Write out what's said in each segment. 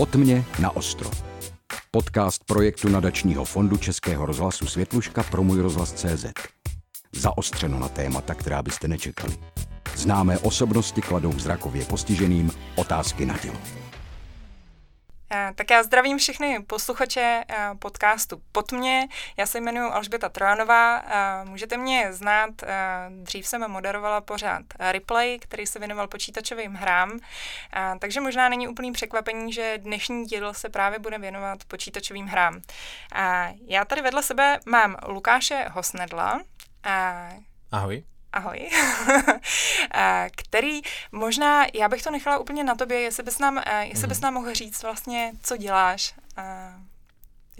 Pod mě na ostro. Podcast projektu nadačního fondu Českého rozhlasu Světluška pro můj rozhlas CZ. Zaostřeno na témata, která byste nečekali. Známé osobnosti kladou zrakově postiženým otázky na tělo. Eh, tak já zdravím všechny posluchače eh, podcastu Pod mě. Já se jmenuji Alžběta Trojanová. Eh, můžete mě znát, dřív jsem moderovala pořád Replay, který se věnoval počítačovým hrám, takže možná není úplný překvapení, že dnešní díl se právě bude věnovat počítačovým hrám. Já tady vedle sebe mám Lukáše Hosnedla. Ahoj ahoj, který možná, já bych to nechala úplně na tobě, jestli bys nám, jestli bys mhm. nám mohl říct vlastně, co děláš,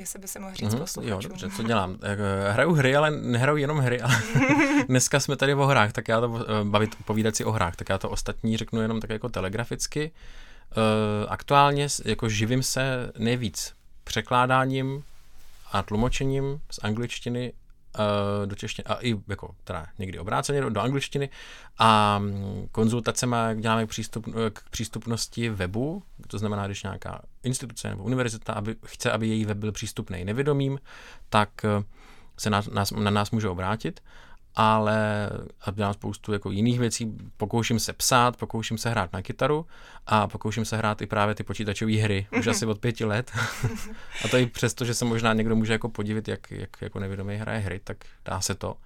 jestli by si mohl říct mm-hmm, posluchačům. Jo, dobře, co dělám? Eh, hraju hry, ale nehraju jenom hry, ale dneska jsme tady o hrách, tak já to eh, bavit, povídat si o hrách, tak já to ostatní řeknu jenom tak jako telegraficky. Eh, aktuálně jako živím se nejvíc překládáním a tlumočením z angličtiny do češtiny, a i jako teda někdy obráceně do, do angličtiny. A mm, konzultacemi, jak děláme přístup, eh, k přístupnosti webu, to znamená, když nějaká instituce nebo univerzita aby, chce, aby její web byl přístupný nevědomým, tak eh, se na nás, na nás může obrátit ale a dělám spoustu jako jiných věcí. Pokouším se psát, pokouším se hrát na kytaru a pokouším se hrát i právě ty počítačové hry, už mm-hmm. asi od pěti let. a to i přesto, že se možná někdo může jako podivit, jak, jak jako nevědomý hraje hry, tak dá se to.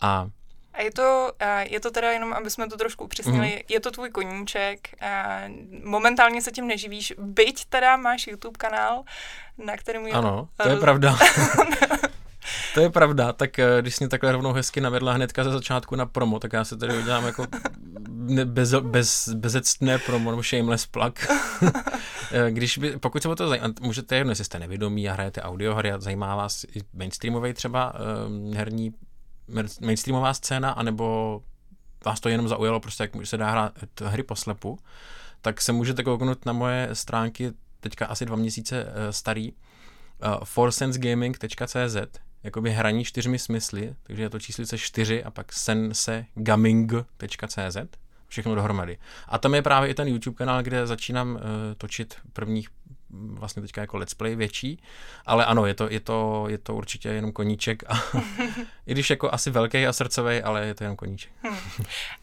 A a je to, je to teda jenom, aby jsme to trošku upřesnili, mm. je to tvůj koníček, momentálně se tím neživíš, byť teda máš YouTube kanál, na kterém je... Ano, to je pravda. To je pravda, tak eh, když mě takhle rovnou hezky navedla hnedka ze začátku na promo, tak já se tady udělám jako bez, bez, bezectné promo, nebo shameless plug. Eh, když by, pokud se o to zajímá, můžete jedno, jestli jste nevědomí a hrajete audiohry a zajímá vás i mainstreamový třeba um, herní mainstreamová scéna, anebo vás to jenom zaujalo, prostě jak se dá hrát hry poslepu, tak se můžete kouknout na moje stránky, teďka asi dva měsíce starý, uh, forsensegaming.cz, jakoby hraní čtyřmi smysly, takže je to číslice čtyři a pak sensegaming.cz, všechno dohromady. A tam je právě i ten YouTube kanál, kde začínám uh, točit prvních vlastně teďka jako let's play větší, ale ano, je to, je to, je to určitě jenom koníček a i když jako asi velký a srdcový, ale je to jenom koníček. Hmm.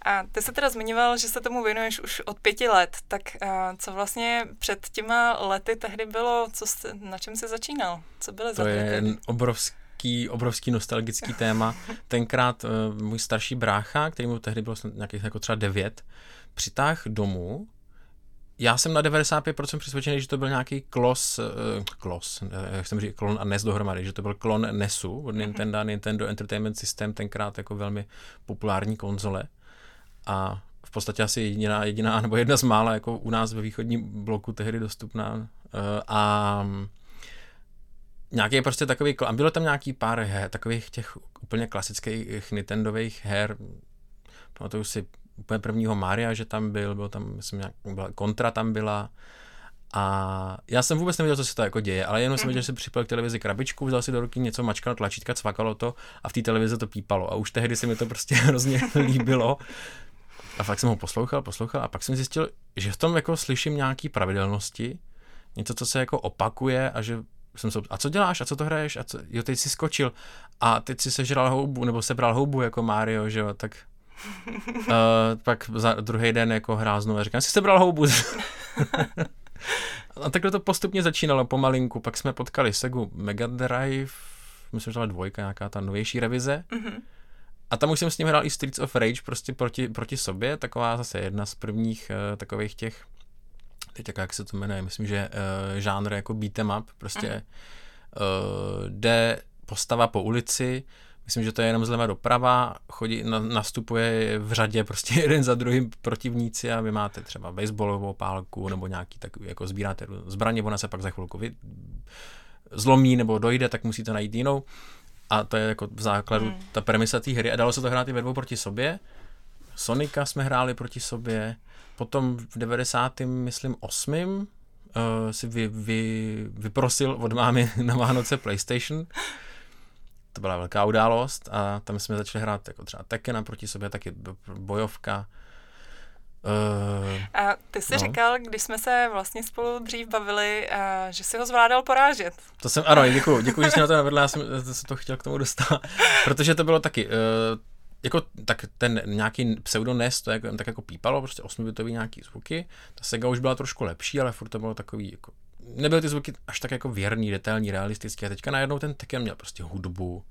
A ty se teda zmiňoval, že se tomu věnuješ už od pěti let, tak uh, co vlastně před těma lety tehdy bylo, co jste, na čem jsi začínal? Co byly to za To je obrovský obrovský, obrovský nostalgický téma. Tenkrát uh, můj starší brácha, který mu tehdy bylo nějakých jako třeba devět, přitáh domů. Já jsem na 95% přesvědčený, že to byl nějaký klos, uh, klos, jak jsem říkal, klon a NES dohromady, že to byl klon NESu od Nintendo, mm-hmm. Nintendo Entertainment System, tenkrát jako velmi populární konzole. A v podstatě asi jediná, jediná nebo jedna z mála jako u nás ve východním bloku tehdy dostupná. Uh, a nějaký prostě takový, a bylo tam nějaký pár her, takových těch úplně klasických Nintendových her, pamatuju si úplně prvního Maria, že tam byl, byl tam, myslím, nějak, byla, Kontra tam byla, a já jsem vůbec nevěděl, co se to jako děje, ale jenom jsem věděl, že si připojil k televizi krabičku, vzal si do ruky něco, mačkal tlačítka, cvakalo to a v té televizi to pípalo. A už tehdy se mi to prostě hrozně líbilo. A fakt jsem ho poslouchal, poslouchal a pak jsem zjistil, že v tom jako slyším nějaký pravidelnosti, něco, co se jako opakuje a že jsem se, a co děláš, a co to hraješ, a co, jo, teď jsi skočil a teď si sežral houbu, nebo sebral houbu jako Mario, že jo, tak uh, pak za druhý den jako hrál znovu a říkám, jsi sebral houbu. a takhle to postupně začínalo pomalinku, pak jsme potkali Segu Mega Drive, myslím, že to byla dvojka, nějaká ta novější revize. Mm-hmm. A tam už jsem s ním hrál i Streets of Rage prostě proti, proti sobě, taková zase jedna z prvních uh, takových těch teď jak se to jmenuje, myslím, že uh, žánr jako beat'em up, prostě uh, jde postava po ulici, myslím, že to je jenom zleva doprava, chodí, na, nastupuje v řadě prostě jeden za druhým protivníci a vy máte třeba baseballovou pálku nebo nějaký takový, jako sbíráte zbraně, ona se pak za chvilku vy, zlomí nebo dojde, tak musíte najít jinou. A to je jako v základu hmm. ta premisa té hry. A dalo se to hrát i ve dvou proti sobě. Sonika jsme hráli proti sobě. Potom v 90. myslím 8. Uh, eh, si vy, vy, vyprosil od mámy na Vánoce PlayStation. To byla velká událost a tam jsme začali hrát jako třeba Tekken proti sobě, taky bojovka. Uh, a ty jsi no. říkal, když jsme se vlastně spolu dřív bavili, uh, že jsi ho zvládal porážet. To jsem, ano, děkuji, děkuji, že jsi na to navedla, já jsem se to chtěl k tomu dostat, protože to bylo taky, uh, jako tak ten nějaký pseudones, to jako, tak jako pípalo, prostě osmibitový nějaký zvuky, ta Sega už byla trošku lepší, ale furt to bylo takový jako, nebyly ty zvuky až tak jako věrný, detailní, realistický a teďka najednou ten Tekken měl prostě hudbu,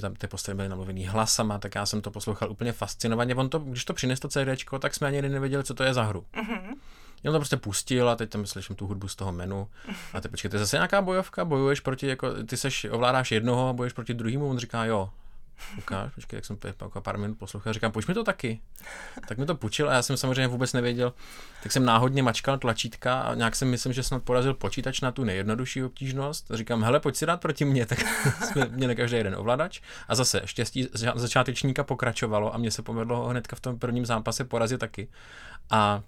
tam ty postavy byly namluvený hlasama, tak já jsem to poslouchal úplně fascinovaně. On to, když to přines to CD, tak jsme ani nevěděli, co to je za hru. Mm-hmm. Jenom to prostě pustil a teď tam slyším tu hudbu z toho menu. A teď počkej, to je zase nějaká bojovka, bojuješ proti, jako, ty seš, ovládáš jednoho a bojuješ proti druhému, on říká, jo, ukáž, počkej, jak jsem jako pár minut poslouchal, říkám, pojď mi to taky. Tak mi to půjčil a já jsem samozřejmě vůbec nevěděl, tak jsem náhodně mačkal tlačítka a nějak jsem myslím, že snad porazil počítač na tu nejjednodušší obtížnost. A říkám, hele, pojď si dát proti mně, tak jsme měli každý jeden ovladač. A zase štěstí začátečníka pokračovalo a mně se povedlo ho hnedka v tom prvním zápase porazit taky. A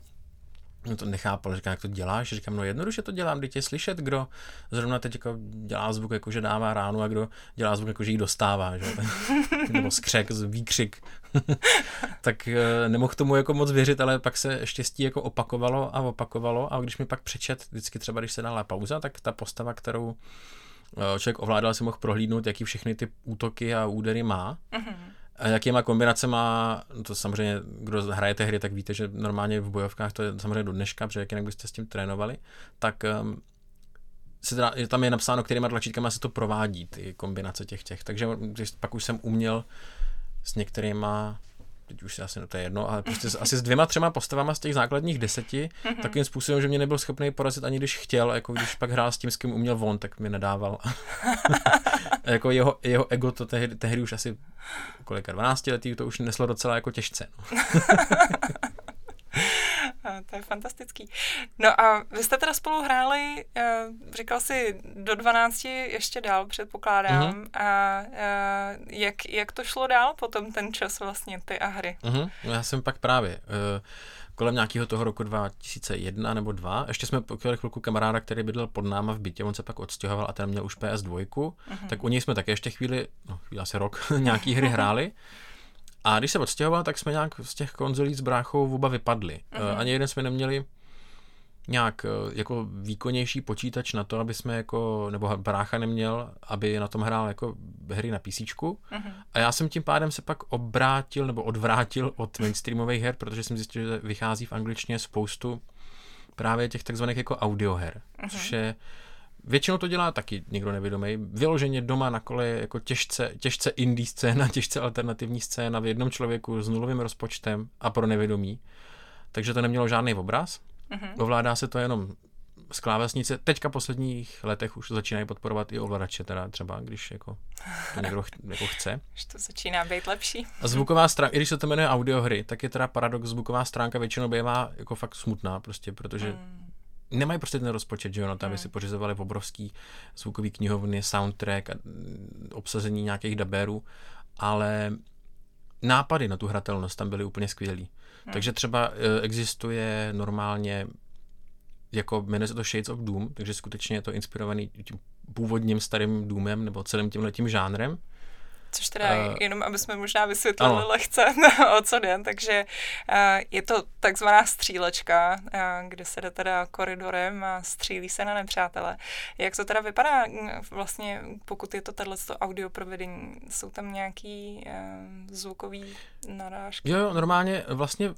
No to nechápal, říká, jak to děláš? Říkám, no jednoduše to dělám, když je slyšet, kdo zrovna teď jako dělá zvuk, jako že dává ránu a kdo dělá zvuk, jako že ji dostává, že? nebo skřek, výkřik. tak eh, nemohl tomu jako moc věřit, ale pak se štěstí jako opakovalo a opakovalo a když mi pak přečet, vždycky třeba, když se dala pauza, tak ta postava, kterou eh, člověk ovládal, si mohl prohlídnout, jaký všechny ty útoky a údery má. Mm-hmm a jakýma kombinacema, to samozřejmě, kdo hrajete hry, tak víte, že normálně v bojovkách to je samozřejmě do dneška, protože jinak byste s tím trénovali, tak um, se teda, tam je napsáno, kterýma tlačítkama se to provádí, ty kombinace těch těch. Takže pak už jsem uměl s některýma teď už asi no to je jedno, ale prostě s, asi s dvěma, třema postavama z těch základních deseti, mm-hmm. takovým způsobem, že mě nebyl schopný porazit ani když chtěl, jako když pak hrál s tím, s kým uměl von, tak mi nedával. jako jeho, jeho ego to tehdy, tehdy už asi kolika 12 letý, to už neslo docela jako těžce. No. to je fantastický. No a vy jste teda spolu hráli, eh, říkal si, do 12 ještě dál, předpokládám. Mm-hmm. A eh, jak, jak to šlo dál potom ten čas vlastně, ty a hry? Mm-hmm. No já jsem pak právě uh, kolem nějakého toho roku 2001 nebo 2. Ještě jsme pokryli chvilku kamaráda, který bydlel pod náma v bytě, on se pak odstěhoval a ten měl už PS2, uh-huh. Mhm. tak u něj jsme také ještě chvíli, no chvíli asi rok, nějaký hry hráli. A když se odstěhoval, tak jsme nějak z těch konzolí s bráchou oba vypadli. Uh-huh. Ani jeden jsme neměli nějak eh, jako výkonnější počítač na to, aby jsme jako, nebo brácha neměl, aby na tom hrál jako hry na PC. Uh-huh. A já jsem tím pádem se pak obrátil nebo odvrátil od mainstreamových her, protože jsem zjistil, že vychází v angličtině spoustu právě těch takzvaných jako audioher, uh-huh. což je Většinou to dělá taky někdo nevědomý. Vyloženě doma na kole jako těžce, těžce indie scéna, těžce alternativní scéna v jednom člověku s nulovým rozpočtem a pro nevědomí. Takže to nemělo žádný obraz. Mm-hmm. Ovládá se to jenom z klávesnice. Teďka v posledních letech už začínají podporovat i ovladače, teda třeba, když jako to někdo ch- jako chce. Už to začíná být lepší. A zvuková stránka, i když se to jmenuje audiohry, tak je teda paradox, zvuková stránka většinou bývá jako fakt smutná, prostě, protože mm nemají prostě ten rozpočet, že jo, na to, aby si pořizovali obrovský zvukový knihovny, soundtrack, a mm, obsazení nějakých dabérů, ale nápady na tu hratelnost tam byly úplně skvělý. Hmm. Takže třeba e, existuje normálně jako jmenuje se to Shades of Doom, takže skutečně je to inspirovaný tím původním starým Doomem nebo celým tím letím žánrem. Což teda uh, jenom, aby jsme možná vysvětlili ano. lehce, o co jde. Takže uh, je to takzvaná střílečka, uh, kde se jde teda koridorem a střílí se na nepřátele. Jak to teda vypadá vlastně, pokud je to tohleto audio provedení? Jsou tam nějaký uh, zvukový narážky? Jo, jo, normálně vlastně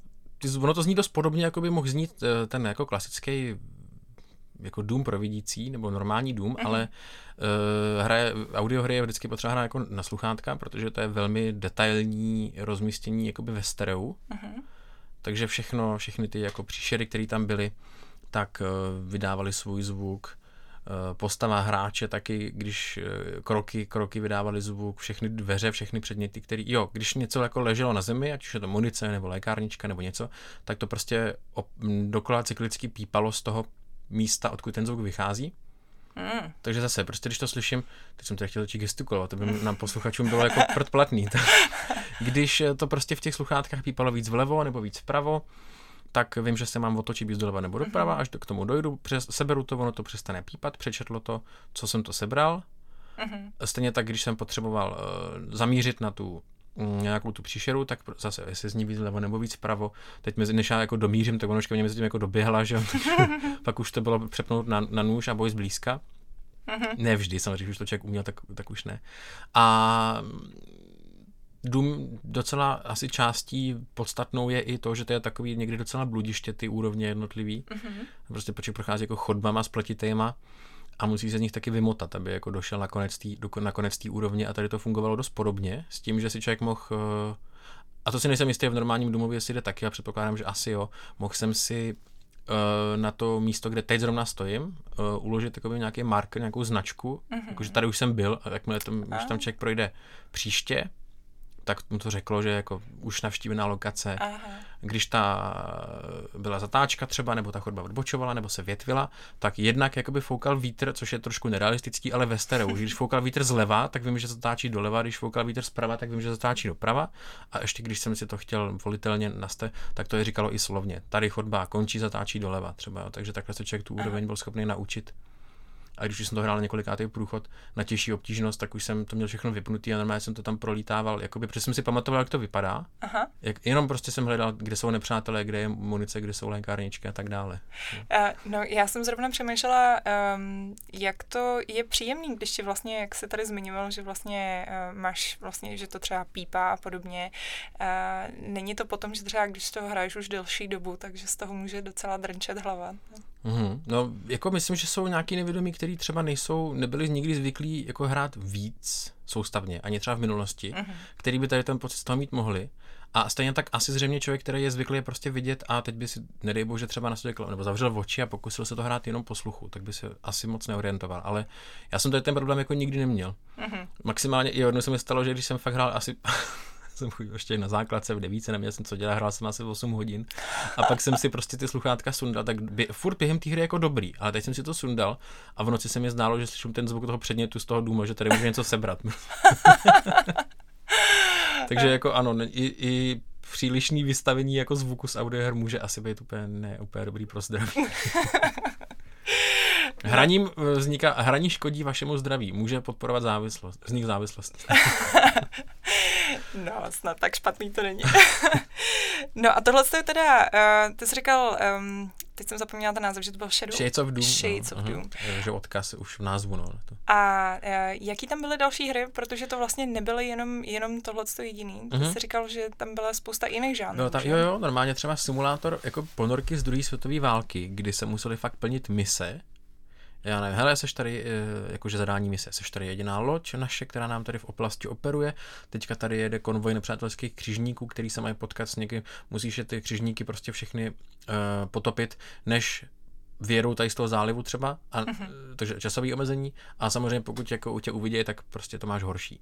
ono to zní dost podobně, jako by mohl znít ten jako klasický jako dům pro vidící, nebo normální dům, mm-hmm. ale uh, hraje, audiohry je vždycky potřeba hrát jako na sluchátka, protože to je velmi detailní rozmístění jakoby ve stereu. Mm-hmm. Takže všechno, všechny ty jako příšery, které tam byly, tak uh, vydávali svůj zvuk. Uh, postava hráče taky, když uh, kroky, kroky vydávali zvuk, všechny dveře, všechny předměty, které, jo, když něco jako leželo na zemi, ať už je to munice nebo lékárnička nebo něco, tak to prostě op, dokola cyklicky pípalo z toho místa, odkud ten zvuk vychází. Mm. Takže zase, prostě když to slyším, teď jsem tady chtěl začít gestikulovat, to by nám posluchačům bylo jako prdplatný. když to prostě v těch sluchátkách pípalo víc vlevo nebo víc vpravo, tak vím, že se mám otočit víc doleva nebo doprava, až k tomu dojdu, přes, seberu to, ono to přestane pípat, přečetlo to, co jsem to sebral. Mm-hmm. Stejně tak, když jsem potřeboval uh, zamířit na tu nějakou tu příšeru, tak zase, jestli z ní víc vlevo nebo víc vpravo, teď mezi, než já jako domířím, tak onočka mě mezi tím jako doběhla, že pak už to bylo přepnout na, na nůž a boj zblízka. Mm-hmm. Ne vždy, samozřejmě, když už to člověk uměl, tak, tak už ne. A dům docela asi částí podstatnou je i to, že to je takový někdy docela bludiště, ty úrovně jednotlivý. Mm-hmm. Prostě poček prochází jako chodbama spletitýma a musí se z nich taky vymotat, aby jako došel na konec té na konec úrovně a tady to fungovalo dost podobně, s tím, že si člověk mohl eh, a to si nejsem jistý v normálním domově, jestli jde taky, a předpokládám, že asi jo, mohl jsem si uh, na to místo, kde teď zrovna stojím, uh, uložit takový nějaký marker, nějakou značku, mm-hmm. jakože tady už jsem byl a jakmile tam, už tam člověk projde příště, tak mu to řeklo, že jako už navštívená lokace. Aha. Když ta byla zatáčka třeba, nebo ta chodba odbočovala, nebo se větvila, tak jednak jakoby foukal vítr, což je trošku nerealistický, ale ve stereu. Když foukal vítr zleva, tak vím, že zatáčí doleva, když foukal vítr zprava, tak vím, že zatáčí doprava. A ještě když jsem si to chtěl volitelně nastavit, tak to je říkalo i slovně. Tady chodba končí, zatáčí doleva třeba. Takže takhle se člověk tu úroveň byl schopný naučit a když už jsem to hrál několikátý průchod na těžší obtížnost, tak už jsem to měl všechno vypnutý a normálně jsem to tam prolítával, jakoby, protože jsem si pamatoval, jak to vypadá. Aha. Jak, jenom prostě jsem hledal, kde jsou nepřátelé, kde je munice, kde jsou lékárničky a tak dále. Uh, no, já jsem zrovna přemýšlela, um, jak to je příjemný, když ti vlastně, jak se tady zmiňoval, že vlastně uh, máš vlastně, že to třeba pípá a podobně. Uh, není to potom, že třeba když to hraješ už delší dobu, takže z toho může docela drnčet hlava. Mm-hmm. No, jako myslím, že jsou nějaký nevědomí, kteří třeba nejsou, nebyli nikdy zvyklí jako hrát víc soustavně, ani třeba v minulosti, mm-hmm. který by tady ten pocit z toho mít mohli. A stejně tak asi zřejmě člověk, který je zvyklý je prostě vidět a teď by si, nedej bože, třeba na sobě nebo zavřel oči a pokusil se to hrát jenom posluchu, tak by se asi moc neorientoval. Ale já jsem tady ten problém jako nikdy neměl. Mm-hmm. Maximálně i jednou se mi stalo, že když jsem fakt hrál asi jsem chodil ještě na základce v devíce, neměl jsem co dělat, hrál jsem asi 8 hodin. A pak jsem si prostě ty sluchátka sundal, tak bě, furt během té hry jako dobrý, ale teď jsem si to sundal a v noci se mi zdálo, že slyším ten zvuk toho předmětu z toho důma, že tady může něco sebrat. Takže jako ano, i, i přílišný vystavení jako zvuku z audioher může asi být úplně, ne, úplně dobrý pro zdraví. Hraním eh, vzniká, hraní škodí vašemu zdraví, může podporovat závislost, vznik závislosti. no, snad tak špatný to není. no a tohle je teda, uh, ty jsi říkal, um, teď jsem zapomněla ten název, že to byl Shadow. Shades of Doom. Shades no, of Doom. Uh-huh. Že odkaz už v názvu, no. To. A uh, jaký tam byly další hry, protože to vlastně nebyly jenom, jenom tohle jediný. Uh-huh. Ty mhm. jsi říkal, že tam byla spousta jiných žánrů. No, tam, jo, jo, normálně třeba simulátor jako ponorky z druhé světové války, kdy se museli fakt plnit mise já nevím, hele, seš tady, eh, jakože zadání mise, seš tady jediná loď naše, která nám tady v oblasti operuje, teďka tady jede konvoj nepřátelských křižníků, který se mají potkat s někým, musíš je ty křižníky prostě všechny uh, potopit, než věrou tady z toho zálivu třeba, a, uh-huh. takže časové omezení a samozřejmě pokud jako u tě uvidí, tak prostě to máš horší.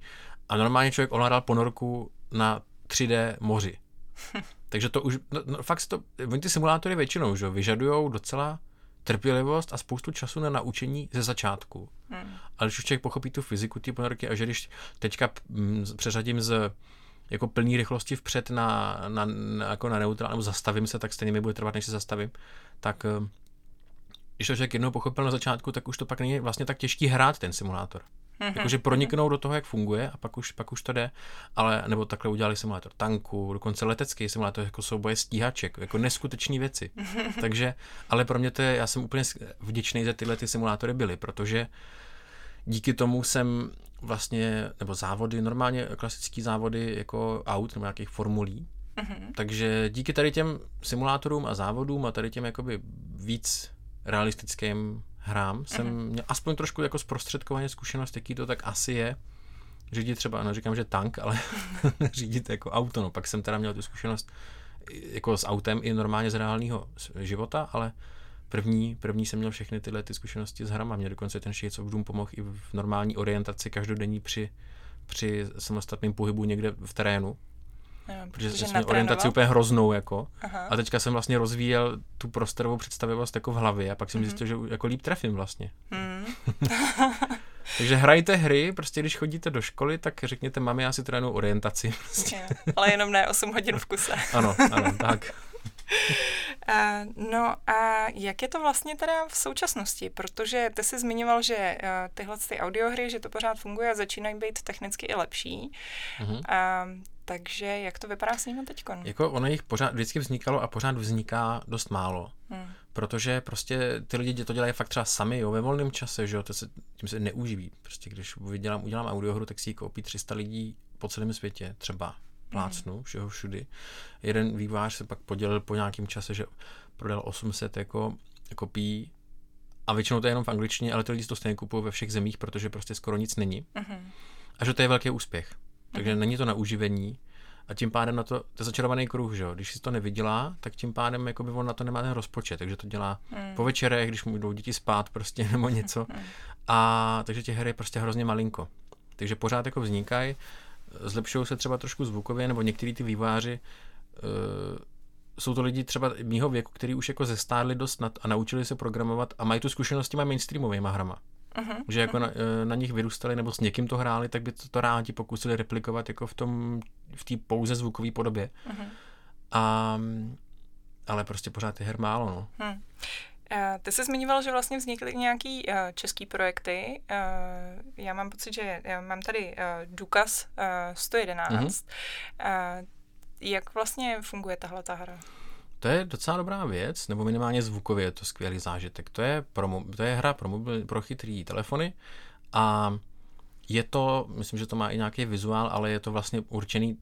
A normálně člověk ovládal ponorku na 3D moři. takže to už, no, no fakt to, oni ty simulátory většinou, že vyžadujou docela trpělivost a spoustu času na naučení ze začátku. Hmm. Ale když už člověk pochopí tu fyziku ty ponorky a že když teďka mm, přeřadím z jako plný rychlosti vpřed na, na, na, jako na neutrál, nebo zastavím se, tak stejně mi bude trvat, než se zastavím, tak eh, když to člověk jednou pochopil na začátku, tak už to pak není vlastně tak těžký hrát ten simulátor. Mm-hmm. Jakože proniknou do toho, jak funguje a pak už, pak už to jde, ale nebo takhle udělali simulátor tanku, dokonce letecký simulátor, jako souboje stíhaček, jako neskutečné věci. Takže, ale pro mě to je, já jsem úplně vděčný, že tyhle ty simulátory byly, protože díky tomu jsem vlastně, nebo závody, normálně klasické závody jako aut nebo nějakých formulí, mm-hmm. takže díky tady těm simulátorům a závodům a tady těm jakoby víc realistickým hrám. Jsem mm-hmm. měl aspoň trošku jako zprostředkovaně zkušenost, jaký to tak asi je řídit třeba, no říkám, že tank, ale řídit jako auto, no. Pak jsem teda měl tu zkušenost jako s autem i normálně z reálného života, ale první, první jsem měl všechny tyhle ty zkušenosti s hrama, mě dokonce ten Shades of Doom pomohl i v normální orientaci každodenní při, při samostatném pohybu někde v terénu, Nevím, protože jsem měl orientaci úplně hroznou, jako. Aha. A teďka jsem vlastně rozvíjel tu prostorovou představivost jako v hlavě a pak jsem mm-hmm. zjistil, že jako líp trefím vlastně. Mm. Takže hrajte hry, prostě když chodíte do školy, tak řekněte, mami, já si trénu orientaci. Prostě. Ale jenom ne 8 hodin v kuse. ano, ano, tak. Uh, no a jak je to vlastně teda v současnosti? Protože ty jsi zmiňoval, že uh, tyhle ty audiohry, že to pořád funguje a začínají být technicky i lepší. Uh-huh. Uh, takže jak to vypadá s nimi teď? Jako ono jich pořád vždycky vznikalo a pořád vzniká dost málo. Hmm. Protože prostě ty lidi to dělají fakt třeba sami, jo, ve volném čase, že jo, to se, tím se neuživí. Prostě když udělám, udělám audiohru, tak si ji koupí 300 lidí po celém světě, třeba plácnu, hmm. všeho všudy. Jeden vývář se pak podělil po nějakém čase, že prodal 800 jako kopií a většinou to je jenom v angličtině, ale ty lidi to stejně kupují ve všech zemích, protože prostě skoro nic není. Mm-hmm. A že to je velký úspěch. Takže není to na uživení a tím pádem na to, to je začarovaný kruh, že jo? Když si to nevydělá, tak tím pádem jako by on na to nemá ten rozpočet, takže to dělá mm. po večerech, když mu jdou děti spát prostě nebo něco. Mm. A takže těch her je prostě hrozně malinko. Takže pořád jako vznikají, zlepšují se třeba trošku zvukově, nebo některý ty výváři uh, jsou to lidi třeba mýho věku, kteří už jako zestárli dost nad, a naučili se programovat a mají tu zkušenost s těma mainstreamovými hrama. Uh-huh. Že jako na, eh, na nich vyrůstali nebo s někým to hráli, tak by to, to rádi pokusili replikovat jako v tom, v té pouze zvukové podobě. Uh-huh. A, ale prostě pořád je her málo, no. Hmm. Uh, ty jsi zmiňoval, že vlastně vznikly nějaký uh, český projekty. Uh, já mám pocit, že já mám tady uh, Dukas uh, 111. Uh-huh. Uh, jak vlastně funguje tahle ta hra? To je docela dobrá věc, nebo minimálně zvukově je to skvělý zážitek. To je, pro, to je hra pro, mobil, pro chytrý telefony a je to, myslím, že to má i nějaký vizuál, ale je to vlastně určený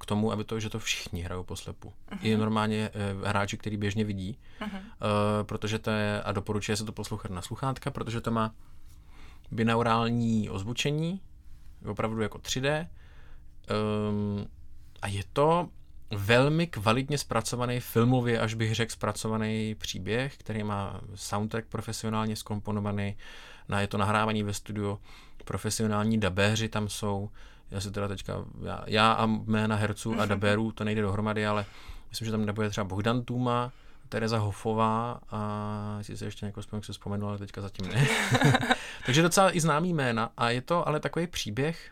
k tomu, aby to, že to všichni hrajou poslepu. Uh-huh. I normálně e, hráči, který běžně vidí, uh-huh. e, protože to je, a doporučuje se to poslouchat na sluchátka, protože to má binaurální ozvučení, opravdu jako 3D. Um, ehm, a je to velmi kvalitně zpracovaný filmově, až bych řekl zpracovaný příběh, který má soundtrack profesionálně skomponovaný, na je to nahrávání ve studiu, profesionální dabéři tam jsou, já si teda teďka, já, já a jména herců a dabérů, to nejde dohromady, ale myslím, že tam nebude třeba Bohdan Tuma, Tereza Hofová a jestli se ještě někoho vzpomínám, se vzpomenu, ale teďka zatím ne. Takže docela i známý jména a je to ale takový příběh,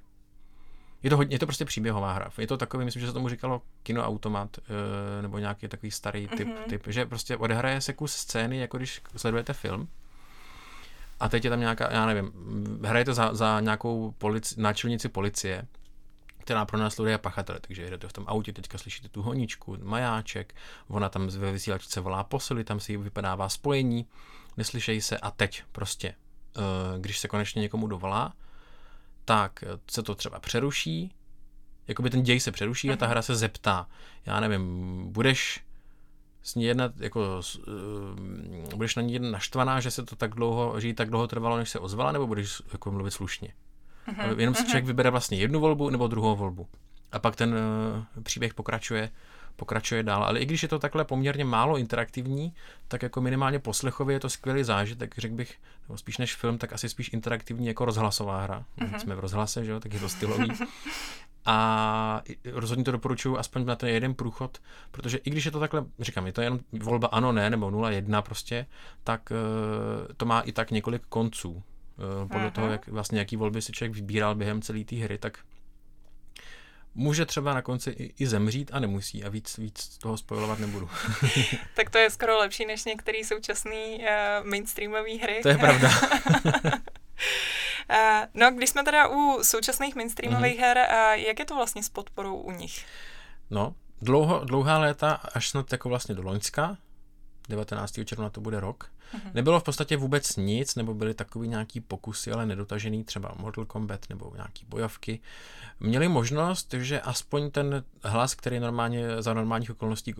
je to, hodně, je to prostě příběhová hra. Je to takový, myslím, že se tomu říkalo kinoautomat, eh, nebo nějaký takový starý typ, mm-hmm. typ, že prostě odehraje se kus scény, jako když sledujete film. A teď je tam nějaká, já nevím, hrajete za, za nějakou polici, náčelnici policie, která pro nás lidé pachatele, takže jedete v tom autě, teďka slyšíte tu honičku, majáček, ona tam ve vysílačce volá posily, tam si vypadává spojení, neslyšejí se a teď prostě, eh, když se konečně někomu dovolá, tak se to třeba přeruší, jakoby ten děj se přeruší a ta hra se zeptá, já nevím, budeš s ní jednat, jako, uh, budeš na ní jedna naštvaná, že se to tak dlouho, že jí tak dlouho trvalo, než se ozvala, nebo budeš jako mluvit slušně. Uh-huh. Jenom si mhm. člověk vybere vlastně jednu volbu nebo druhou volbu. A pak ten uh, příběh pokračuje pokračuje dál. Ale i když je to takhle poměrně málo interaktivní, tak jako minimálně poslechově je to skvělý zážitek, řekl bych, nebo spíš než film, tak asi spíš interaktivní jako rozhlasová hra. Uh-huh. Jsme v rozhlase, že jo, tak je to stylový. A rozhodně to doporučuji aspoň na ten jeden průchod, protože i když je to takhle, říkám, je to jen volba ano, ne, nebo 0-1 prostě, tak uh, to má i tak několik konců. Uh, podle uh-huh. toho, jak, vlastně, jaký volby si člověk vybíral během celé té hry, tak může třeba na konci i, i zemřít a nemusí a víc, víc toho spojovat nebudu. tak to je skoro lepší než některé současné uh, mainstreamové hry. To je pravda. uh, no, když jsme teda u současných mainstreamových mm-hmm. her, uh, jak je to vlastně s podporou u nich? No, dlouho, dlouhá léta, až snad jako vlastně do Loňska, 19. června to bude rok. Mm-hmm. Nebylo v podstatě vůbec nic, nebo byly takový nějaký pokusy, ale nedotažený, třeba Mortal Kombat nebo nějaký bojovky. Měli možnost, že aspoň ten hlas, který normálně za normálních okolností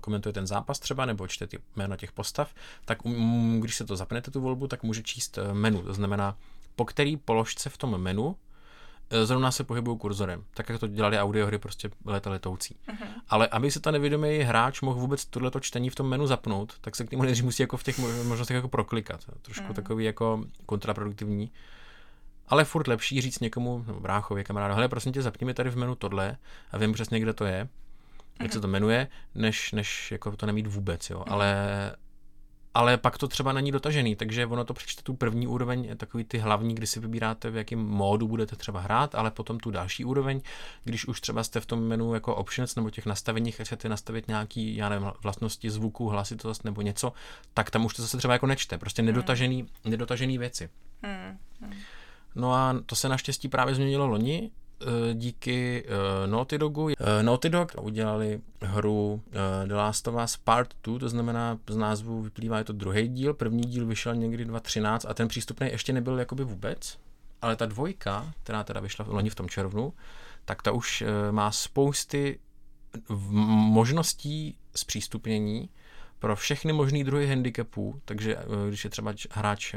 komentuje ten zápas třeba, nebo čte ty jméno těch postav, tak um, když se to zapnete tu volbu, tak může číst eh, menu. To znamená, po který položce v tom menu Eh, zrovna se pohybují kurzorem, tak jak to dělali audiohry prostě leta letoucí. Uh-huh. Ale aby se ta nevědomý hráč mohl vůbec tohleto čtení v tom menu zapnout, tak se k němu nejdřív musí jako v těch možnostech jako proklikat. Trošku uh-huh. takový jako kontraproduktivní. Ale furt lepší říct někomu, nebo bráchovi, kamarádu, hele, prosím tě, zapni mi tady v menu tohle a vím přesně, kde to je, jak uh-huh. se to jmenuje, než, než jako to nemít vůbec, jo. Uh-huh. Ale ale pak to třeba není dotažený, takže ono to přečte tu první úroveň, takový ty hlavní, kdy si vybíráte, v jakém módu budete třeba hrát, ale potom tu další úroveň, když už třeba jste v tom menu jako options nebo těch nastaveních chcete nastavit nějaký, já nevím, vlastnosti zvuku, hlasitost nebo něco, tak tam už to zase třeba jako nečte, prostě nedotažený, hmm. nedotažený věci. Hmm. Hmm. No a to se naštěstí právě změnilo loni, díky uh, Naughty Dogu. Uh, Naughty Dog udělali hru uh, The Last of Us Part 2, to znamená z názvu vyplývá je to druhý díl, první díl vyšel někdy 2013 a ten přístupný ještě nebyl jakoby vůbec, ale ta dvojka, která teda vyšla v loni v tom červnu, tak ta už uh, má spousty možností zpřístupnění pro všechny možné druhy handicapů, takže když je třeba hráč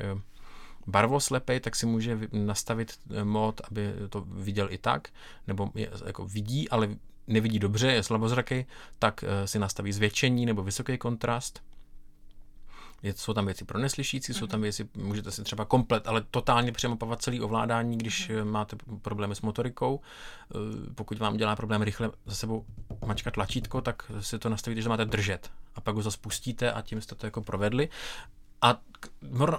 barvoslepej, tak si může nastavit eh, mod, aby to viděl i tak, nebo je, jako vidí, ale nevidí dobře, je slabozraký, tak uh, si nastaví zvětšení nebo vysoký kontrast. Je, jsou tam věci pro neslyšící, jsou tam mhm. věci, můžete si třeba komplet, ale totálně přemapovat celý ovládání, když mm-hmm. máte problémy s motorikou. Pokud vám dělá problém rychle za sebou mačkat tlačítko, tak si to nastavíte, že máte držet. A pak ho zase pustíte a tím jste to jako provedli. A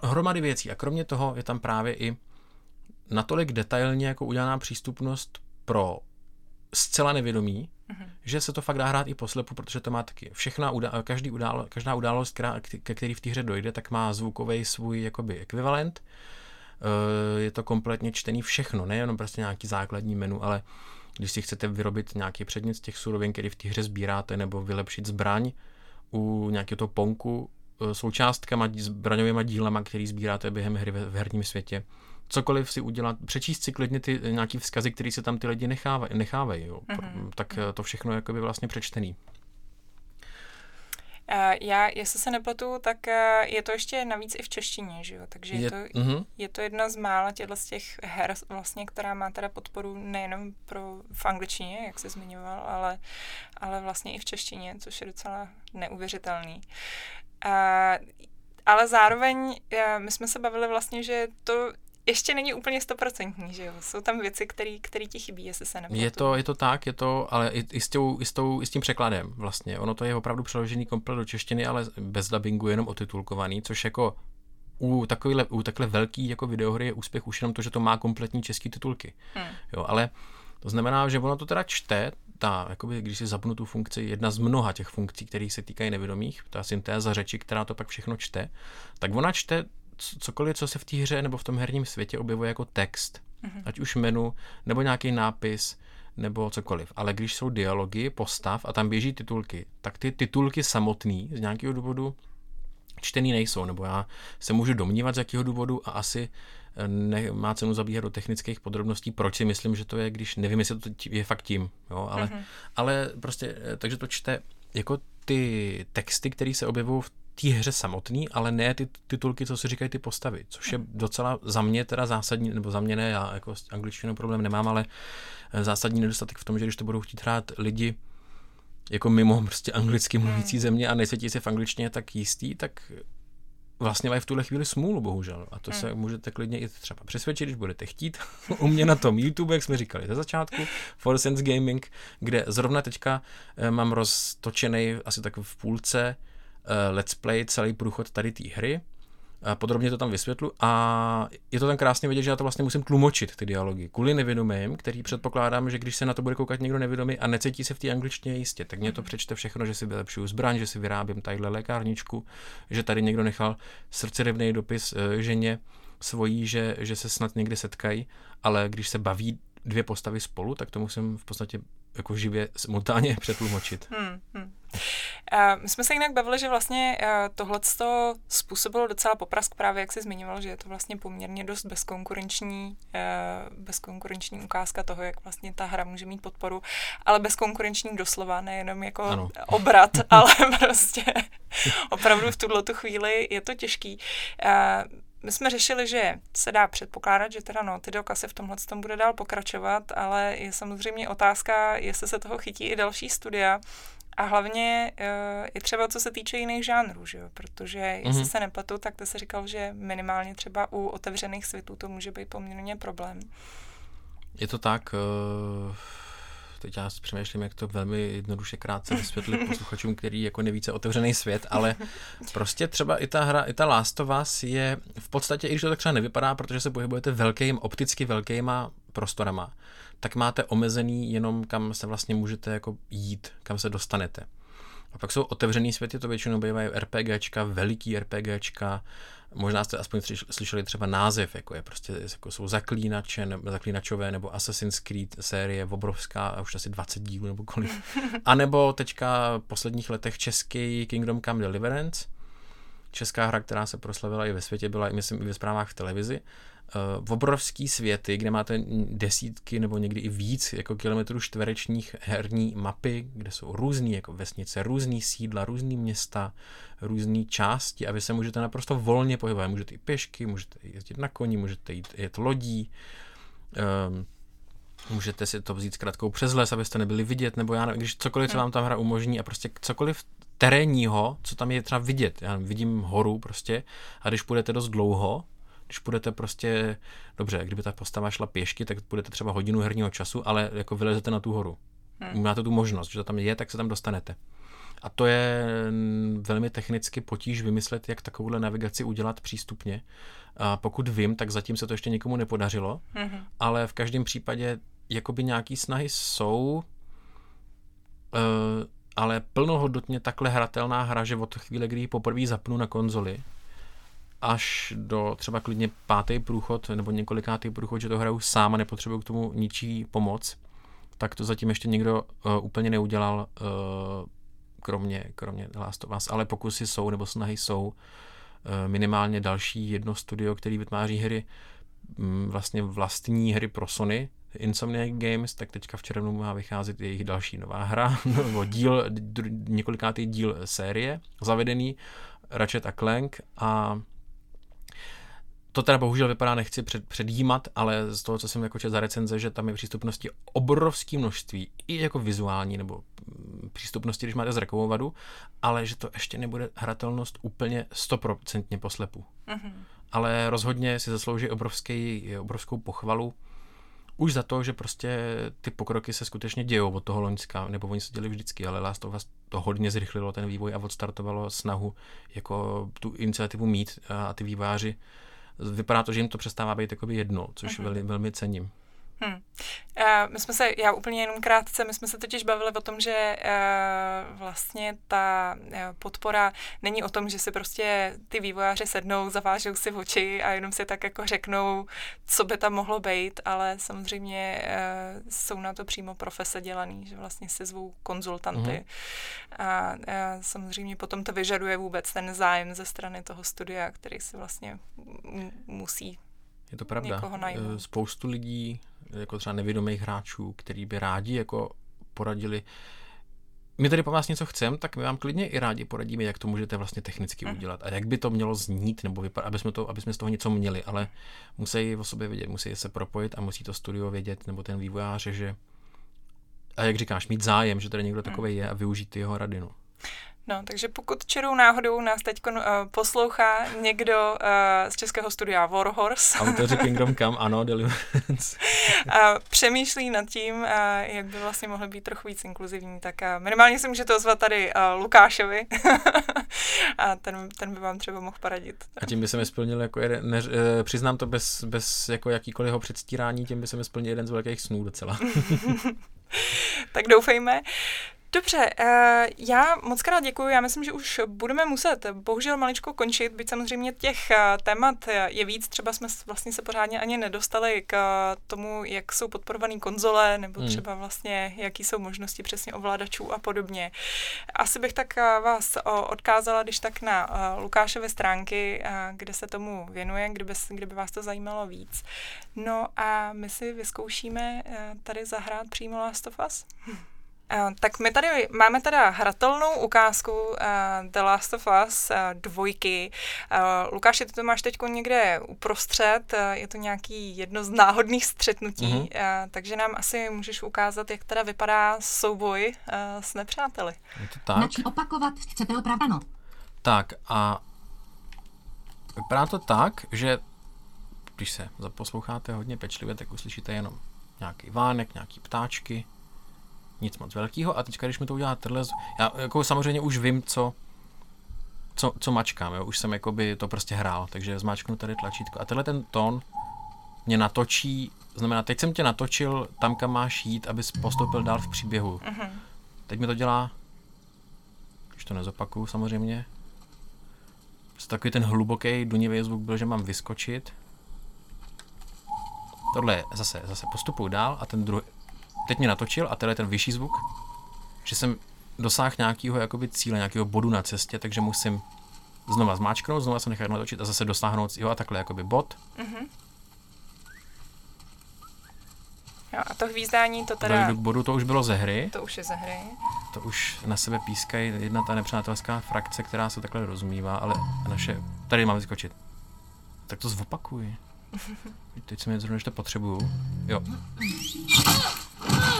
hromady věcí. A kromě toho je tam právě i natolik detailně jako udělaná přístupnost pro zcela nevědomí, mm-hmm. že se to fakt dá hrát i poslepu, protože to má taky všechna udá, každý událo, každá událost, která, ke který v té hře dojde, tak má zvukový svůj jakoby ekvivalent. Eh, je to kompletně čtený všechno, nejenom prostě nějaký základní menu, ale když si chcete vyrobit nějaký předmět z těch surovin, který v té hře sbíráte, nebo vylepšit zbraň u nějakého toho ponku, součástkama, zbraňovými dílama, který sbíráte během hry v herním světě. Cokoliv si udělat, přečíst si klidně ty eh, nějaký vzkazy, které se tam ty lidi nechávají, nechávají jo. Mm-hmm. tak eh, to všechno je vlastně přečtený. Já, jestli se nepletu, tak je to ještě navíc i v češtině, že jo? Takže je, je, to, uh-huh. je to jedna z mála těchto z těch her, vlastně, která má teda podporu nejenom pro, v angličtině, jak se zmiňoval, ale, ale vlastně i v češtině, což je docela neuvěřitelný. Uh, ale zároveň my jsme se bavili vlastně, že to ještě není úplně stoprocentní, že jo? Jsou tam věci, které ti chybí, jestli se nepletu. Je to, je to tak, je to, ale i, i, s tou, i, s tou, i s tím překladem vlastně. Ono to je opravdu přeložený komplet do češtiny, ale bez dubbingu, jenom otitulkovaný, což jako u, takovýhle, u takhle velký jako videohry je úspěch už jenom to, že to má kompletní český titulky. Hmm. Jo, ale to znamená, že ono to teda čte, ta, jakoby, když si zapnu tu funkci, jedna z mnoha těch funkcí, které se týkají nevědomých, ta syntéza řeči, která to pak všechno čte, tak ona čte cokoliv, co se v té hře nebo v tom herním světě objevuje jako text. Mm-hmm. Ať už menu, nebo nějaký nápis, nebo cokoliv. Ale když jsou dialogy, postav a tam běží titulky, tak ty titulky samotný z nějakého důvodu čtený nejsou, nebo já se můžu domnívat z jakého důvodu a asi nemá cenu zabíhat do technických podrobností, proč si myslím, že to je, když nevím, jestli to je fakt tím, jo, ale, mm-hmm. ale prostě, eh, takže to čte jako ty texty, které se objevují v té hře samotný, ale ne ty titulky, co si říkají ty postavy, což je docela za mě teda zásadní, nebo za mě ne, já jako s angličtinou problém nemám, ale eh, zásadní nedostatek v tom, že když to budou chtít hrát lidi jako mimo prostě anglicky mluvící mhm. země a necítí se v angličtině tak jistý, tak vlastně mají v tuhle chvíli smůlu, bohužel. A to hmm. se můžete klidně i třeba přesvědčit, když budete chtít. U mě na tom YouTube, jak jsme říkali ze začátku, For Sense Gaming, kde zrovna teďka eh, mám roztočený asi tak v půlce eh, let's play celý průchod tady té hry podrobně to tam vysvětlu a je to tam krásně vidět, že já to vlastně musím tlumočit, ty dialogy, kvůli nevědomým, který předpokládám, že když se na to bude koukat někdo nevědomý a necítí se v té angličtině jistě, tak mě to přečte všechno, že si vylepšuju zbraň, že si vyrábím tadyhle lékárničku, že tady někdo nechal srdcerevný dopis e, ženě svojí, že, že se snad někdy setkají, ale když se baví dvě postavy spolu, tak to musím v podstatě jako živě simultánně přetlumočit. Hmm, hmm. My jsme se jinak bavili, že vlastně uh, tohle způsobilo docela poprask právě, jak jsi zmiňoval, že je to vlastně poměrně dost bezkonkurenční, uh, bezkonkurenční ukázka toho, jak vlastně ta hra může mít podporu, ale bezkonkurenční doslova, nejenom jako ano. obrat, ale prostě opravdu v tuhle tu chvíli je to těžký. Uh, my jsme řešili, že se dá předpokládat, že teda no, ty se v tomhle tom bude dál pokračovat, ale je samozřejmě otázka, jestli se toho chytí i další studia, a hlavně uh, i třeba co se týče jiných žánrů, že jo? protože jestli mm-hmm. se nepletu, tak to se říkal, že minimálně třeba u otevřených světů to může být poměrně problém. Je to tak, uh teď já si přemýšlím, jak to velmi jednoduše krátce vysvětlit posluchačům, který jako nevíce otevřený svět, ale prostě třeba i ta hra, i ta Last of Us je v podstatě, i když to tak třeba nevypadá, protože se pohybujete velkým, opticky velkýma prostorama, tak máte omezený jenom, kam se vlastně můžete jako jít, kam se dostanete. A pak jsou otevřený světy, to většinou bývají RPGčka, veliký RPGčka, možná jste aspoň slyšeli třeba název, jako je prostě, jako jsou zaklínače, ne, zaklínačové, nebo Assassin's Creed série obrovská, a už asi 20 dílů nebo kolik. A nebo teďka v posledních letech český Kingdom Come Deliverance, česká hra, která se proslavila i ve světě, byla i myslím i ve zprávách v televizi uh, obrovský světy, kde máte desítky nebo někdy i víc jako kilometrů čtverečních herní mapy, kde jsou různé jako vesnice, různý sídla, různé města, různé části a vy se můžete naprosto volně pohybovat. Můžete jít pěšky, můžete jezdit na koni, můžete jít, jet lodí, um, můžete si to vzít zkrátkou přes les, abyste nebyli vidět, nebo já nevím, když cokoliv, co hmm. vám tam hra umožní a prostě cokoliv terénního, co tam je třeba vidět. Já vidím horu prostě a když půjdete dost dlouho, když budete prostě, dobře, kdyby ta postava šla pěšky, tak budete třeba hodinu herního času, ale jako vylezete na tu horu. Hmm. Máte tu možnost, že to tam je, tak se tam dostanete. A to je velmi technicky potíž vymyslet, jak takovouhle navigaci udělat přístupně. A pokud vím, tak zatím se to ještě nikomu nepodařilo, mm-hmm. ale v každém případě jakoby nějaký snahy jsou, uh, ale plnohodnotně takhle hratelná hra, že od chvíle, kdy ji poprvé zapnu na konzoli, až do třeba klidně pátý průchod nebo několikátý průchod, že to hraju sám a nepotřebuju k tomu ničí pomoc, tak to zatím ještě nikdo uh, úplně neudělal, uh, kromě, kromě Last of Us, ale pokusy jsou nebo snahy jsou. Uh, minimálně další jedno studio, který vytváří hry, um, vlastně vlastní hry pro Sony, Insomniac Games, tak teďka v červnu má vycházet jejich další nová hra, nebo díl, několikátý díl série, zavedený Ratchet a Clank a to teda bohužel vypadá, nechci před, předjímat, ale z toho, co jsem jako čet za recenze, že tam je přístupnosti obrovské množství, i jako vizuální nebo mm, přístupnosti, když máte zrakovou vadu, ale že to ještě nebude hratelnost úplně stoprocentně poslepu. Mm-hmm. Ale rozhodně si zaslouží obrovský, obrovskou pochvalu už za to, že prostě ty pokroky se skutečně dějou od toho loňska, nebo oni se děli vždycky, ale Last of Us to hodně zrychlilo ten vývoj a odstartovalo snahu jako tu iniciativu mít a ty výváři vypadá to, že jim to přestává být jedno, což mm-hmm. velmi, velmi cením. Hmm. My jsme se, já úplně jenom krátce, my jsme se totiž bavili o tom, že uh, vlastně ta uh, podpora není o tom, že si prostě ty vývojáři sednou, zavážou si v oči a jenom si tak jako řeknou, co by tam mohlo být, ale samozřejmě jsou na to přímo profese dělaný, že vlastně si zvou konzultanty hmm. a samozřejmě potom to vyžaduje vůbec ten zájem ze strany toho studia, který si vlastně musí je to pravda. Spoustu lidí jako třeba nevědomých hráčů, který by rádi jako poradili my tady po vás něco chceme, tak my vám klidně i rádi poradíme, jak to můžete vlastně technicky mm. udělat a jak by to mělo znít, nebo vypadat, aby jsme, to, aby jsme z toho něco měli, ale musí o sobě vědět, musí se propojit a musí to studio vědět, nebo ten vývojář, že a jak říkáš, mít zájem, že tady někdo takový je a využít jeho rady. No. Takže pokud čerou náhodou nás teď uh, poslouchá někdo uh, z českého studia Warhorse. Autoři Kingdom Come, ano, Deliverance. a přemýšlí nad tím, uh, jak by vlastně mohly být trochu víc inkluzivní, tak uh, minimálně se můžete ozvat tady uh, Lukášovi a ten, ten by vám třeba mohl poradit. A tím by se mi splnil jako jeden, ne, uh, přiznám to bez, bez jako jakýkoliv předstírání, tím by se mi splnil jeden z velkých snů docela. tak doufejme. Dobře, uh, já moc krát děkuji. Já myslím, že už budeme muset bohužel maličko končit, byť samozřejmě těch uh, témat je víc. Třeba jsme vlastně se pořádně ani nedostali k uh, tomu, jak jsou podporované konzole, nebo hmm. třeba vlastně, jaký jsou možnosti přesně ovládačů a podobně. Asi bych tak vás odkázala, když tak na Lukášové stránky, kde se tomu věnuje, kdyby, kdyby vás to zajímalo víc. No a my si vyzkoušíme tady zahrát přímo Last of Us. Tak my tady máme teda hratelnou ukázku uh, The Last of Us uh, dvojky. Uh, Lukáši, ty to máš teď někde uprostřed, uh, je to nějaký jedno z náhodných střetnutí, mm-hmm. uh, takže nám asi můžeš ukázat, jak teda vypadá souboj uh, s nepřáteli. Je to tak? Načí opakovat, chcete opravdu? No. Tak a vypadá to tak, že když se zaposloucháte hodně pečlivě, tak uslyšíte jenom nějaký vánek, nějaký ptáčky, nic moc velkého. A teďka, když mi to udělá tohle, já jako samozřejmě už vím, co, co, co mačkám, jo? už jsem jakoby to prostě hrál, takže zmáčknu tady tlačítko. A tenhle ten tón mě natočí, znamená, teď jsem tě natočil tam, kam máš jít, abys postoupil dál v příběhu. Uh-huh. Teď mi to dělá už to nezopakuju samozřejmě. Takový ten hluboký dunivý zvuk byl, že mám vyskočit. Tohle je zase, zase postupuju dál a ten druhý, teď mě natočil a tenhle ten vyšší zvuk, že jsem dosáhl nějakého jakoby cíle, nějakého bodu na cestě, takže musím znova zmáčknout, znova se nechat natočit a zase dosáhnout, jo, a takhle jakoby bod. Mhm. Jo, a to hvízdání, to teda, Dojdu k bodu, to už bylo ze hry, to už je ze hry. to už na sebe pískají jedna ta nepřátelská frakce, která se takhle rozumívá, ale naše, tady mám vyskočit. Tak to zopakuji. Teď jsem je zrovna, že to potřebuju. Jo.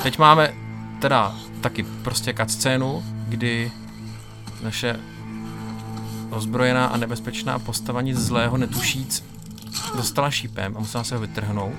Teď máme teda taky prostě cutscénu, kdy naše ozbrojená a nebezpečná postava nic zlého netušíc dostala šípem a musela se ho vytrhnout.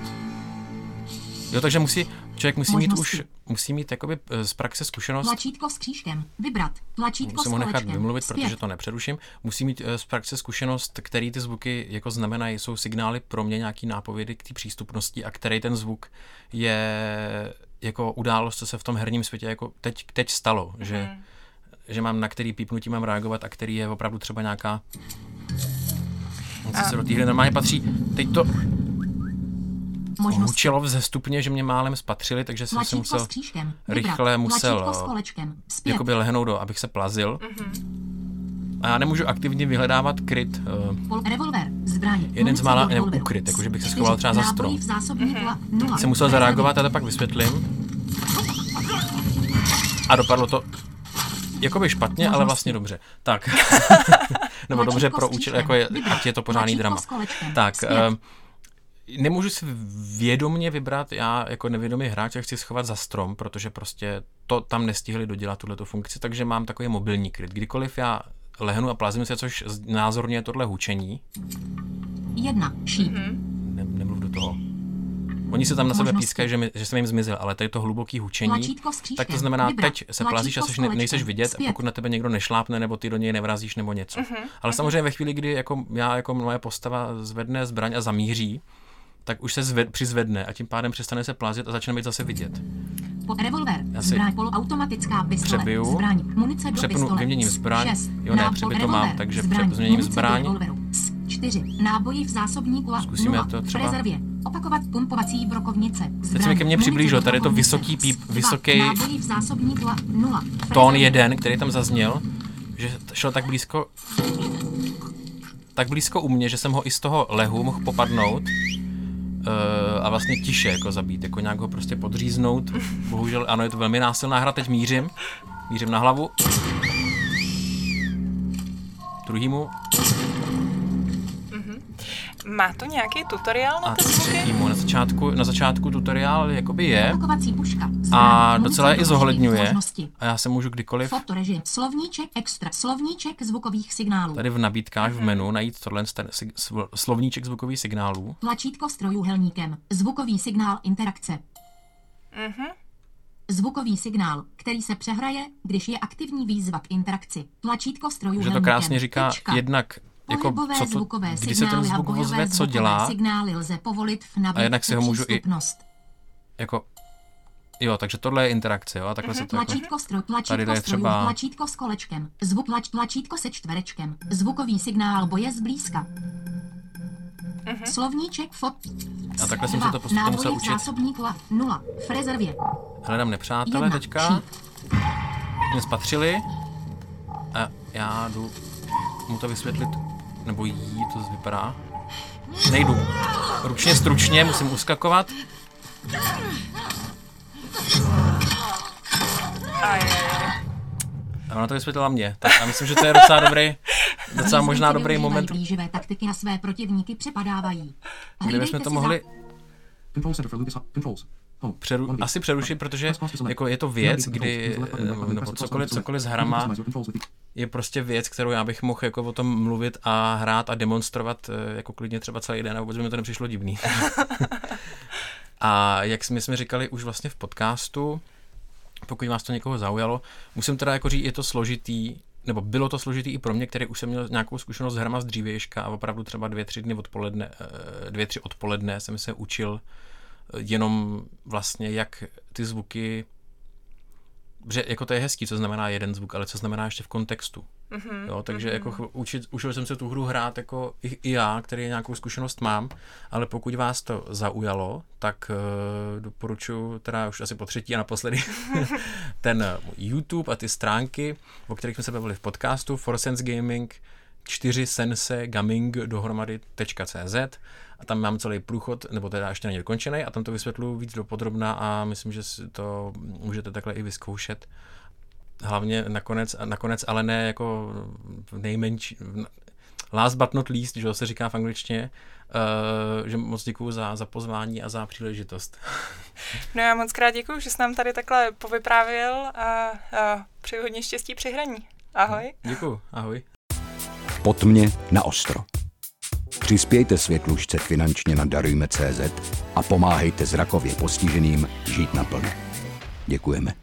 Jo, takže musí, člověk musí mít Možnosti. už, musí mít jakoby eh, z praxe zkušenost, Tlačítko s křížkem. Vybrat. Tlačítko musím s ho nechat vymluvit, Zpět. protože to nepřeruším. Musí mít eh, z praxe zkušenost, který ty zvuky jako znamenají, jsou signály pro mě nějaký nápovědy k té přístupnosti a který ten zvuk je jako událost, co se v tom herním světě jako teď, teď stalo, že, Mhm. že mám na který pípnutí mám reagovat a který je opravdu třeba nějaká co se do té hry normálně patří. Teď to hučelo vzestupně, že mě málem spatřili, takže jsem si Tlačítko musel křížkem. Rychle musel, jakoby lehnout do, abych se plazil. A já nemůžu aktivně vyhledávat kryt. Uh, Revolver. Zbraň. Jeden z mála revolveru. ukryt, jakože bych se schoval třeba za strom. a nula. jsem musel zareagovat, a to pak vysvětlím. A dopadlo to jakoby špatně, ale vlastně dobře. Tak. Nebo dobře pro účel, jako je, ať je to pořádný drama. Tak, um, nemůžu si vědomně vybrat, já jako nevědomý hráč, chci schovat za strom, protože prostě to tam nestihli dodělat tuhle funkci, takže mám takový mobilní kryt. Kdykoliv já lehnu a plazím se, což názorně je tohle hučení, Jedna. Šíp. ne, nemluv do toho. Oni se tam na sebe Možnosti. pískají, že, mi, že jsem jim zmizel, ale tady to hluboký hučení, tak to znamená, Vybrat. teď se plazíš a seš, ne, nejseš vidět, Zpět. pokud na tebe někdo nešlápne, nebo ty do něj nevrazíš, nebo něco. Ale samozřejmě ve chvíli, kdy jako já jako moje postava zvedne zbraň a zamíří, tak už se zved, přizvedne a tím pádem přestane se plazit a začne být zase vidět. Revolver. Já si Zbraň. Poloautomatická pistole. přebiju, Zbraň. Munice do přepnu, pistole. vyměním zbraň. šest. Jo, ne, přebit to mám, takže zbraň. změním zbraň. Čtyři. Náboji v zásobníku a Zkusíme nula. to třeba- rezervě. Opakovat pumpovací brokovnice. Teď se mi ke mně přiblížil, tady je to vysoký píp, vysoký Náboji v zásobníku a nula. Tón jeden, který tam zazněl, že šel tak blízko tak blízko u mě, že jsem ho i z toho lehu mohl popadnout uh, a vlastně tiše jako zabít, jako nějak ho prostě podříznout. Bohužel, ano, je to velmi násilná hra, teď mířím. Mířím na hlavu. Druhýmu Má to nějaký tutoriál na a ty zvuky? Na začátku, na začátku tutoriál jakoby je a docela je i zohledňuje a já se můžu kdykoliv Fotorežim. Slovníček extra. Slovníček zvukových signálů. tady v nabídkách v menu najít tohle ten slovníček zvukových signálů. Tlačítko s trojuhelníkem. Zvukový signál interakce. Mhm. Zvukový signál, který se přehraje, když je aktivní výzva k interakci. Tlačítko s Že to krásně říká Tečka. jednak jako Pohybové co to, zvukové kdy se ten signály a zvuk ozve, co zvukové dělá, signály lze povolit v nabídce jednak si ho můžu i- jako Jo, takže tohle je interakce, jo, a takhle se to jako, Tlačítko s, tro, Tady tlačítko s trojů, třeba- tlačítko s kolečkem, zvuk tlač, tlačítko se čtverečkem, zvukový signál boje zblízka. Slovníček fot. A takhle jsem se to postupně musel učit. zásobníku a nula. V rezervě. hledám nepřátele Jedna. teďka, Šíp. mě spatřili a já jdu mu to vysvětlit, nebo jí, to vypadá. Nejdu. Ručně, stručně, musím uskakovat. A ona to vysvětlila mě. Tak a myslím, že to je docela dobrý, docela možná dobrý moment, Blíživé taktiky na své protivníky přepadávají. kde Hlídejte bychom to mohli Control center for Lucas Controls. Home. přeru, asi přerušit, protože jako je to věc, kdy, nebo cokoliv, cokoliv s hrama, je prostě věc, kterou já bych mohl jako o tom mluvit a hrát a demonstrovat eh, jako klidně třeba celý den a vůbec by mi to nepřišlo divný. a jak jsme, jsme říkali už vlastně v podcastu, pokud vás to někoho zaujalo, musím teda jako říct, je to složitý, nebo bylo to složitý i pro mě, který už jsem měl nějakou zkušenost s hrama z dřívějška a opravdu třeba dvě, tři dny odpoledne, eh, dvě, tři odpoledne jsem se učil jenom vlastně, jak ty zvuky že jako to je hezký, co znamená jeden zvuk, ale co znamená ještě v kontextu. Mm-hmm, jo, takže mm-hmm. jako učit, učil jsem se tu hru hrát jako i, i já, který nějakou zkušenost mám, ale pokud vás to zaujalo, tak uh, doporučuji, teda už asi po třetí a naposledy, ten YouTube a ty stránky, o kterých jsme se bavili v podcastu, Forsense Gaming, 4 sense gaming dohromady.cz a tam mám celý průchod, nebo teda ještě není dokončený a tam to vysvětluji víc do podrobna a myslím, že si to můžete takhle i vyzkoušet. Hlavně nakonec, nakonec ale ne jako v nejmenší, last but not least, že se říká v angličtině, uh, že moc děkuju za, za pozvání a za příležitost. No já moc krát děkuju, že jsi nám tady takhle povyprávěl a, a přeji hodně štěstí při hraní. Ahoj. Děkuju, ahoj. Pod mě na ostro. Přispějte světlušce finančně na Darujme.cz a pomáhejte zrakově postiženým žít naplno. Děkujeme.